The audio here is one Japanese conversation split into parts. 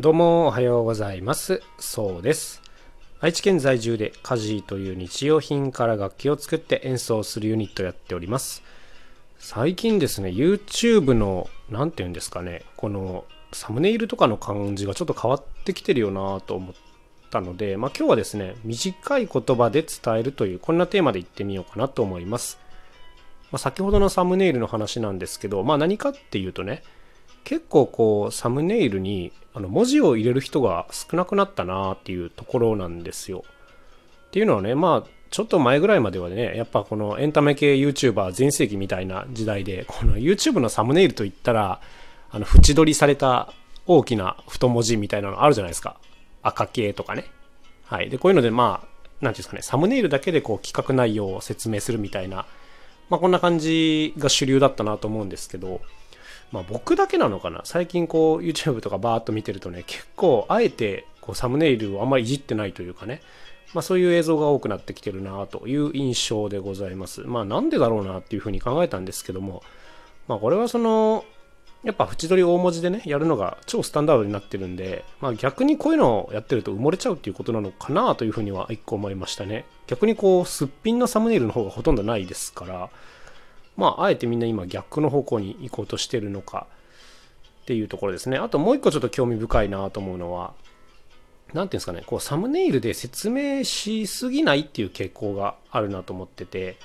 どうもおはようございます。そうです。愛知県在住でカジーという日用品から楽器を作って演奏するユニットをやっております。最近ですね、YouTube の、なんて言うんですかね、このサムネイルとかの感じがちょっと変わってきてるよなと思ったので、まあ今日はですね、短い言葉で伝えるという、こんなテーマで言ってみようかなと思います。ま、先ほどのサムネイルの話なんですけど、まあ何かっていうとね、結構こうサムネイルにあの文字を入れる人が少なくなったなっていうところなんですよ。っていうのはね、まあちょっと前ぐらいまではね、やっぱこのエンタメ系 YouTuber 全盛期みたいな時代で、この YouTube のサムネイルといったら、あの縁取りされた大きな太文字みたいなのあるじゃないですか。赤系とかね。はい。で、こういうのでまあ、なんていうんですかね、サムネイルだけでこう企画内容を説明するみたいな、まあこんな感じが主流だったなと思うんですけど、まあ僕だけなのかな？最近こう YouTube とかバーっと見てるとね、結構あえてこうサムネイルをあんまりいじってないというかね、まあそういう映像が多くなってきてるなという印象でございます。まあなんでだろうなっていうふうに考えたんですけども、まあこれはその、やっぱ縁取り大文字でね、やるのが超スタンダードになってるんで、まあ逆にこういうのをやってると埋もれちゃうっていうことなのかなというふうには一個思いましたね。逆にこう、すっぴんのサムネイルの方がほとんどないですから、まあ、あえてみんな今逆の方向に行こうとしてるのかっていうところですね。あともう一個ちょっと興味深いなと思うのは、なんていうんですかね、こうサムネイルで説明しすぎないっていう傾向があるなと思ってて、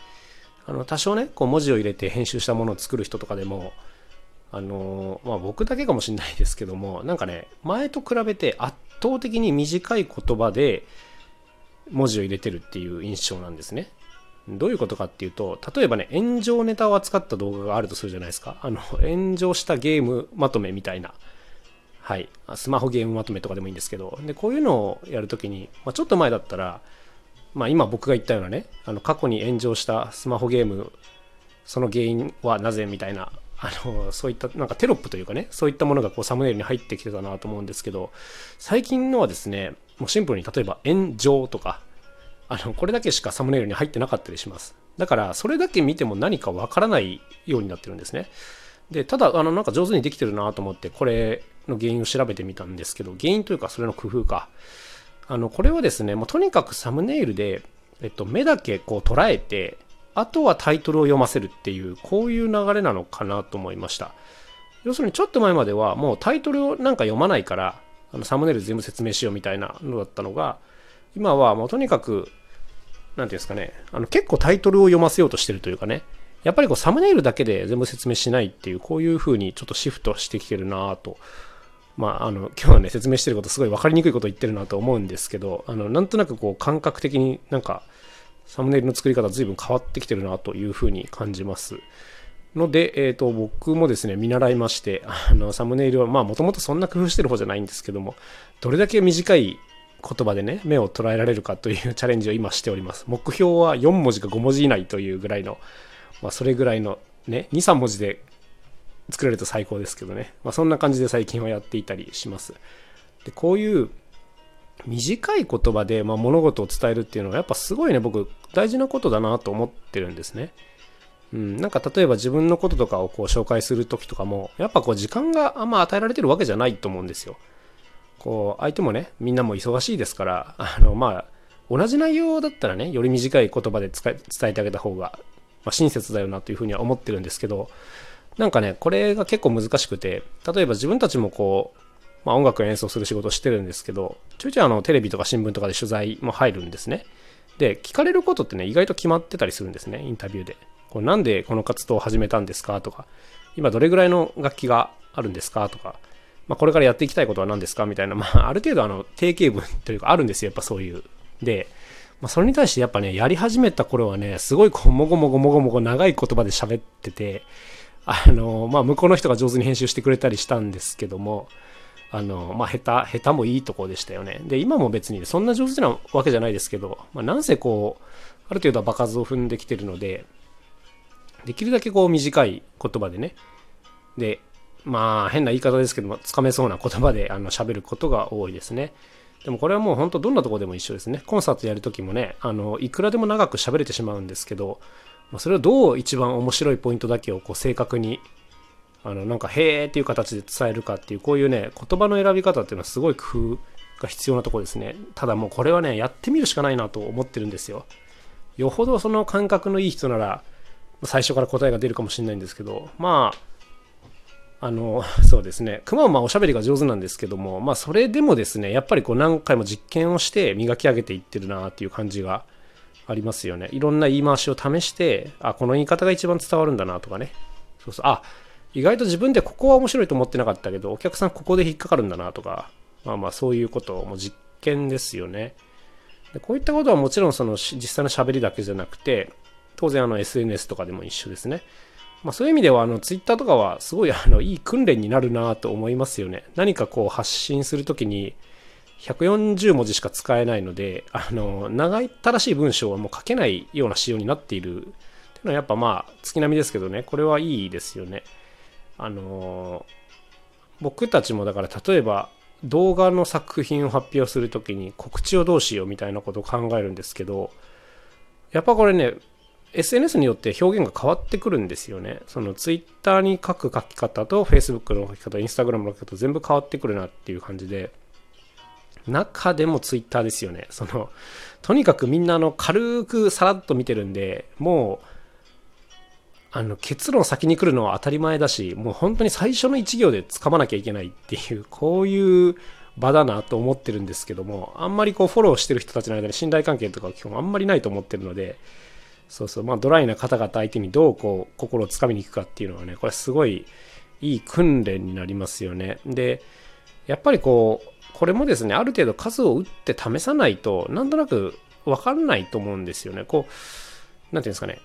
あの多少ね、こう文字を入れて編集したものを作る人とかでも、あのまあ僕だけかもしれないですけども、なんかね、前と比べて圧倒的に短い言葉で文字を入れてるっていう印象なんですね。どういうことかっていうと、例えばね、炎上ネタを扱った動画があるとするじゃないですか。あの、炎上したゲームまとめみたいな。はい。スマホゲームまとめとかでもいいんですけど、で、こういうのをやるときに、まあ、ちょっと前だったら、まあ今僕が言ったようなね、あの、過去に炎上したスマホゲーム、その原因はなぜみたいな、あの、そういった、なんかテロップというかね、そういったものがこうサムネイルに入ってきてたなと思うんですけど、最近のはですね、もうシンプルに例えば炎上とか、あの、これだけしかサムネイルに入ってなかったりします。だから、それだけ見ても何かわからないようになってるんですね。で、ただ、あの、なんか上手にできてるなと思って、これの原因を調べてみたんですけど、原因というか、それの工夫か。あの、これはですね、もうとにかくサムネイルで、えっと、目だけこう捉えて、あとはタイトルを読ませるっていう、こういう流れなのかなと思いました。要するに、ちょっと前までは、もうタイトルをなんか読まないから、あのサムネイル全部説明しようみたいなのだったのが、今はもうとにかくなんていうんですかね、あの結構タイトルを読ませようとしてるというかね、やっぱりこうサムネイルだけで全部説明しないっていう、こういう風にちょっとシフトしてきてるなぁと。まあ、あの、今日はね、説明してることすごい分かりにくいこと言ってるなと思うんですけど、あの、なんとなくこう感覚的になんか、サムネイルの作り方随分変わってきてるなという風に感じます。ので、えっ、ー、と、僕もですね、見習いまして、あの、サムネイルは、まあ、もともとそんな工夫してる方じゃないんですけども、どれだけ短い言葉でね、目を捉えられるかという チャレンジを今しております。目標は4文字か5文字以内というぐらいの、まあ、それぐらいのね、2、3文字で作れると最高ですけどね。まあ、そんな感じで最近はやっていたりします。で、こういう短い言葉で、ま、物事を伝えるっていうのはやっぱすごいね、僕大事なことだなと思ってるんですね。うん、なんか例えば自分のこととかをこう紹介するときとかも、やっぱこう時間があんま与えられてるわけじゃないと思うんですよ。こう相手もねみんなも忙しいですからあのまあ同じ内容だったらねより短い言葉で伝えてあげた方が、まあ、親切だよなというふうには思ってるんですけどなんかねこれが結構難しくて例えば自分たちもこう、まあ、音楽演奏する仕事をしてるんですけどちょいちょいあのテレビとか新聞とかで取材も入るんですね。で聞かれることってね意外と決まってたりするんですねインタビューで。こうなんでこの活動を始めたんですかとか今どれぐらいの楽器があるんですかとかまあ、これからやっていきたいことは何ですか？みたいな、まあ、ある程度あの定型文というかあるんですよ、やっぱそういう。で、まあ、それに対してやっぱね、やり始めた頃はね、すごいこう、もごもごもごもご長い言葉で喋ってて、あの、まあ、向こうの人が上手に編集してくれたりしたんですけども、あの、まあ、下手、下手もいいとこでしたよね。で、今も別にそんな上手なわけじゃないですけど、まあ、なんせこう、ある程度は場数を踏んできてるので、できるだけこう短い言葉でね、で、まあ変な言い方ですけども、つかめそうな言葉であの喋ることが多いですね。でもこれはもう本当どんなとこでも一緒ですね。コンサートやるときもね、あの、いくらでも長く喋れてしまうんですけど、まあ、それをどう一番面白いポイントだけをこう正確にあのなんか「へーっていう形で伝えるかっていうこういうね言葉の選び方っていうのはすごい工夫が必要なところですねただもうこれはねやってみるしかないなと思ってるんですよよほどその感覚のいい人なら最初から答えが出るかもしれないんですけどまああの そうですね。くまはまあおしゃべりが上手なんですけどもまあそれでもですねやっぱりこう何回も実験をして磨き上げていってるなっていう感じがありますよね。いろんな言い回しを試してあこの言い方が一番伝わるんだなとかね。そうそう。あ意外と自分でここは面白いと思ってなかったけどお客さんここで引っかかるんだなとかまあまあそういうことも実験ですよね。でこういったことはもちろんその実際の喋りだけじゃなくて当然あの SNS とかでも一緒ですね。まあ、そういう意味ではあの Twitter とかはすごいあのいい訓練になるなと思いますよね。何かこう発信するときに140文字しか使えないので、あの長いったらしい文章はもう書けないような仕様になっているっていうのはやっぱまあ月並みですけどね、これはいいですよね。あの僕たちもだから例えば動画の作品を発表するときに告知をどうしようみたいなことを考えるんですけど、やっぱこれね、SNS によって表現が変わってくるんですよね。その Twitter に書く書き方と Facebook の書き方、Instagram の書き方全部変わってくるなっていう感じで、中でも Twitter ですよね。その、とにかくみんなあの軽くさらっと見てるんで、もう、あの結論先に来るのは当たり前だし、もう本当に最初の1行で掴まなきゃいけないっていう、こういう場だなと思ってるんですけども、あんまりこうフォローしてる人たちの間に信頼関係とか基本あんまりないと思ってるので、そうそう、まあドライな方々相手にどうこう心をつかみに行くかっていうのはね、これすごいいい訓練になりますよね。で、やっぱりこう、これもですね、ある程度数を打って試さないと、なんとなくわかんないと思うんですよね。こう、なんていうんですかね、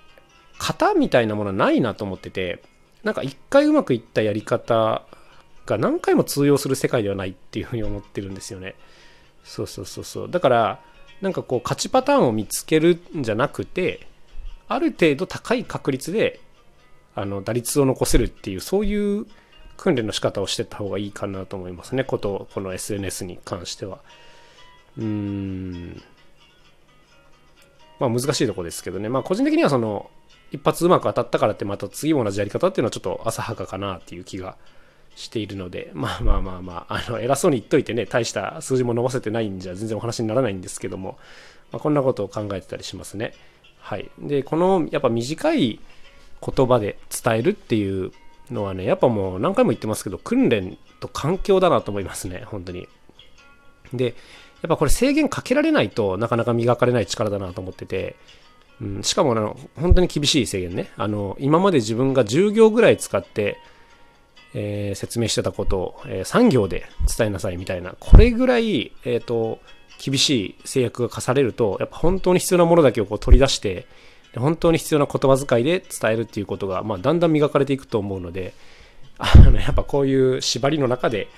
型みたいなものはないなと思ってて、なんか一回うまくいったやり方が何回も通用する世界ではないっていうふうに思ってるんですよね。そうそうそうそう。だから、なんかこう勝ちパターンを見つけるんじゃなくて、ある程度高い確率であの打率を残せるっていうそういう訓練の仕方をしてった方がいいかなと思いますね。ことこの SNS に関しては。うーん。まあ難しいとこですけどね。まあ個人的にはその一発うまく当たったからってまた次も同じやり方っていうのはちょっと浅はかかなっていう気がしているので。まあまあまあまああの偉そうに言っといてね大した数字も伸ばせてないんじゃ全然お話にならないんですけども、まあ、こんなことを考えてたりしますね。はい。で、このやっぱ短い言葉で伝えるっていうのはね、やっぱもう何回も言ってますけど、訓練と環境だなと思いますね、本当に。で、やっぱこれ制限かけられないとなかなか磨かれない力だなと思ってて、うん、しかもあの本当に厳しい制限ね。あの、今まで自分が10行ぐらい使って、えー、説明してたことを、えー、3行で伝えなさいみたいな、これぐらい、えっ、ー、と、厳しい制約が課されると、やっぱ本当に必要なものだけをこう取り出して、本当に必要な言葉遣いで伝えるっていうことが、まあ、だんだん磨かれていくと思うので、あのやっぱこういう縛りの中で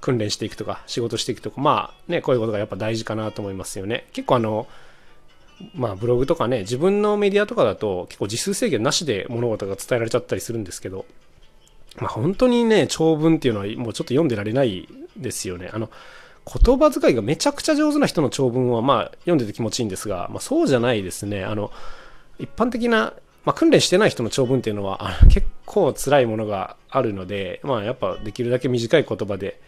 訓練していくとか、仕事していくとか、まあね、こういうことがやっぱ大事かなと思いますよね。結構あの、まあブログとかね、自分のメディアとかだと結構字数制限なしで物事が伝えられちゃったりするんですけど、まあ本当にね、長文っていうのはもうちょっと読んでられないですよね。あの、言葉遣いがめちゃくちゃ上手な人の長文はまあ読んでて気持ちいいんですが、まあ、そうじゃないですね。あの、一般的な、まあ、訓練してない人の長文っていうのは結構辛いものがあるので、まあやっぱできるだけ短い言葉で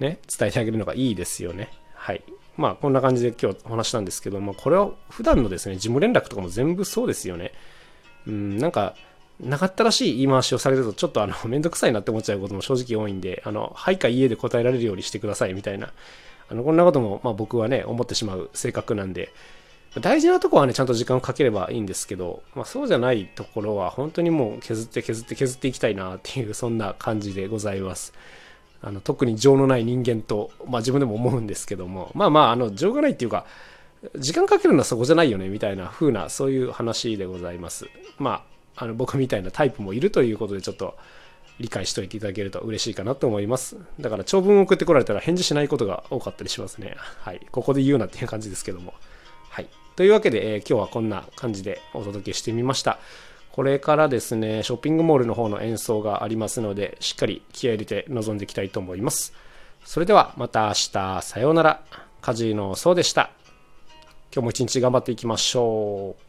ね、伝えてあげるのがいいですよね。はい。まあこんな感じで今日お話したんですけども、これは普段のですね、事務連絡とかも全部そうですよね。うん、なんか、なかったらしい言い回しをされると、ちょっとあの、めんどくさいなって思っちゃうことも正直多いんで、あの、はいか家で答えられるようにしてくださいみたいな、あの、こんなことも、まあ僕はね、思ってしまう性格なんで、大事なとこはね、ちゃんと時間をかければいいんですけど、まあそうじゃないところは、本当にもう削って削って削っていきたいなっていう、そんな感じでございます。あの、特に情のない人間と、まあ自分でも思うんですけども、まあまあ、あの、情がないっていうか、時間かけるのはそこじゃないよね、みたいな風な、そういう話でございます。まあ、あの僕みたいなタイプもいるということでちょっと理解しておいていただけると嬉しいかなと思います。だから長文を送ってこられたら返事しないことが多かったりしますね。はい。ここで言うなっていう感じですけども。はい。というわけで、えー、今日はこんな感じでお届けしてみました。これからですね、ショッピングモールの方の演奏がありますので、しっかり気合入れて臨んでいきたいと思います。それではまた明日、さようなら。カジノそうでした。今日も一日頑張っていきましょう。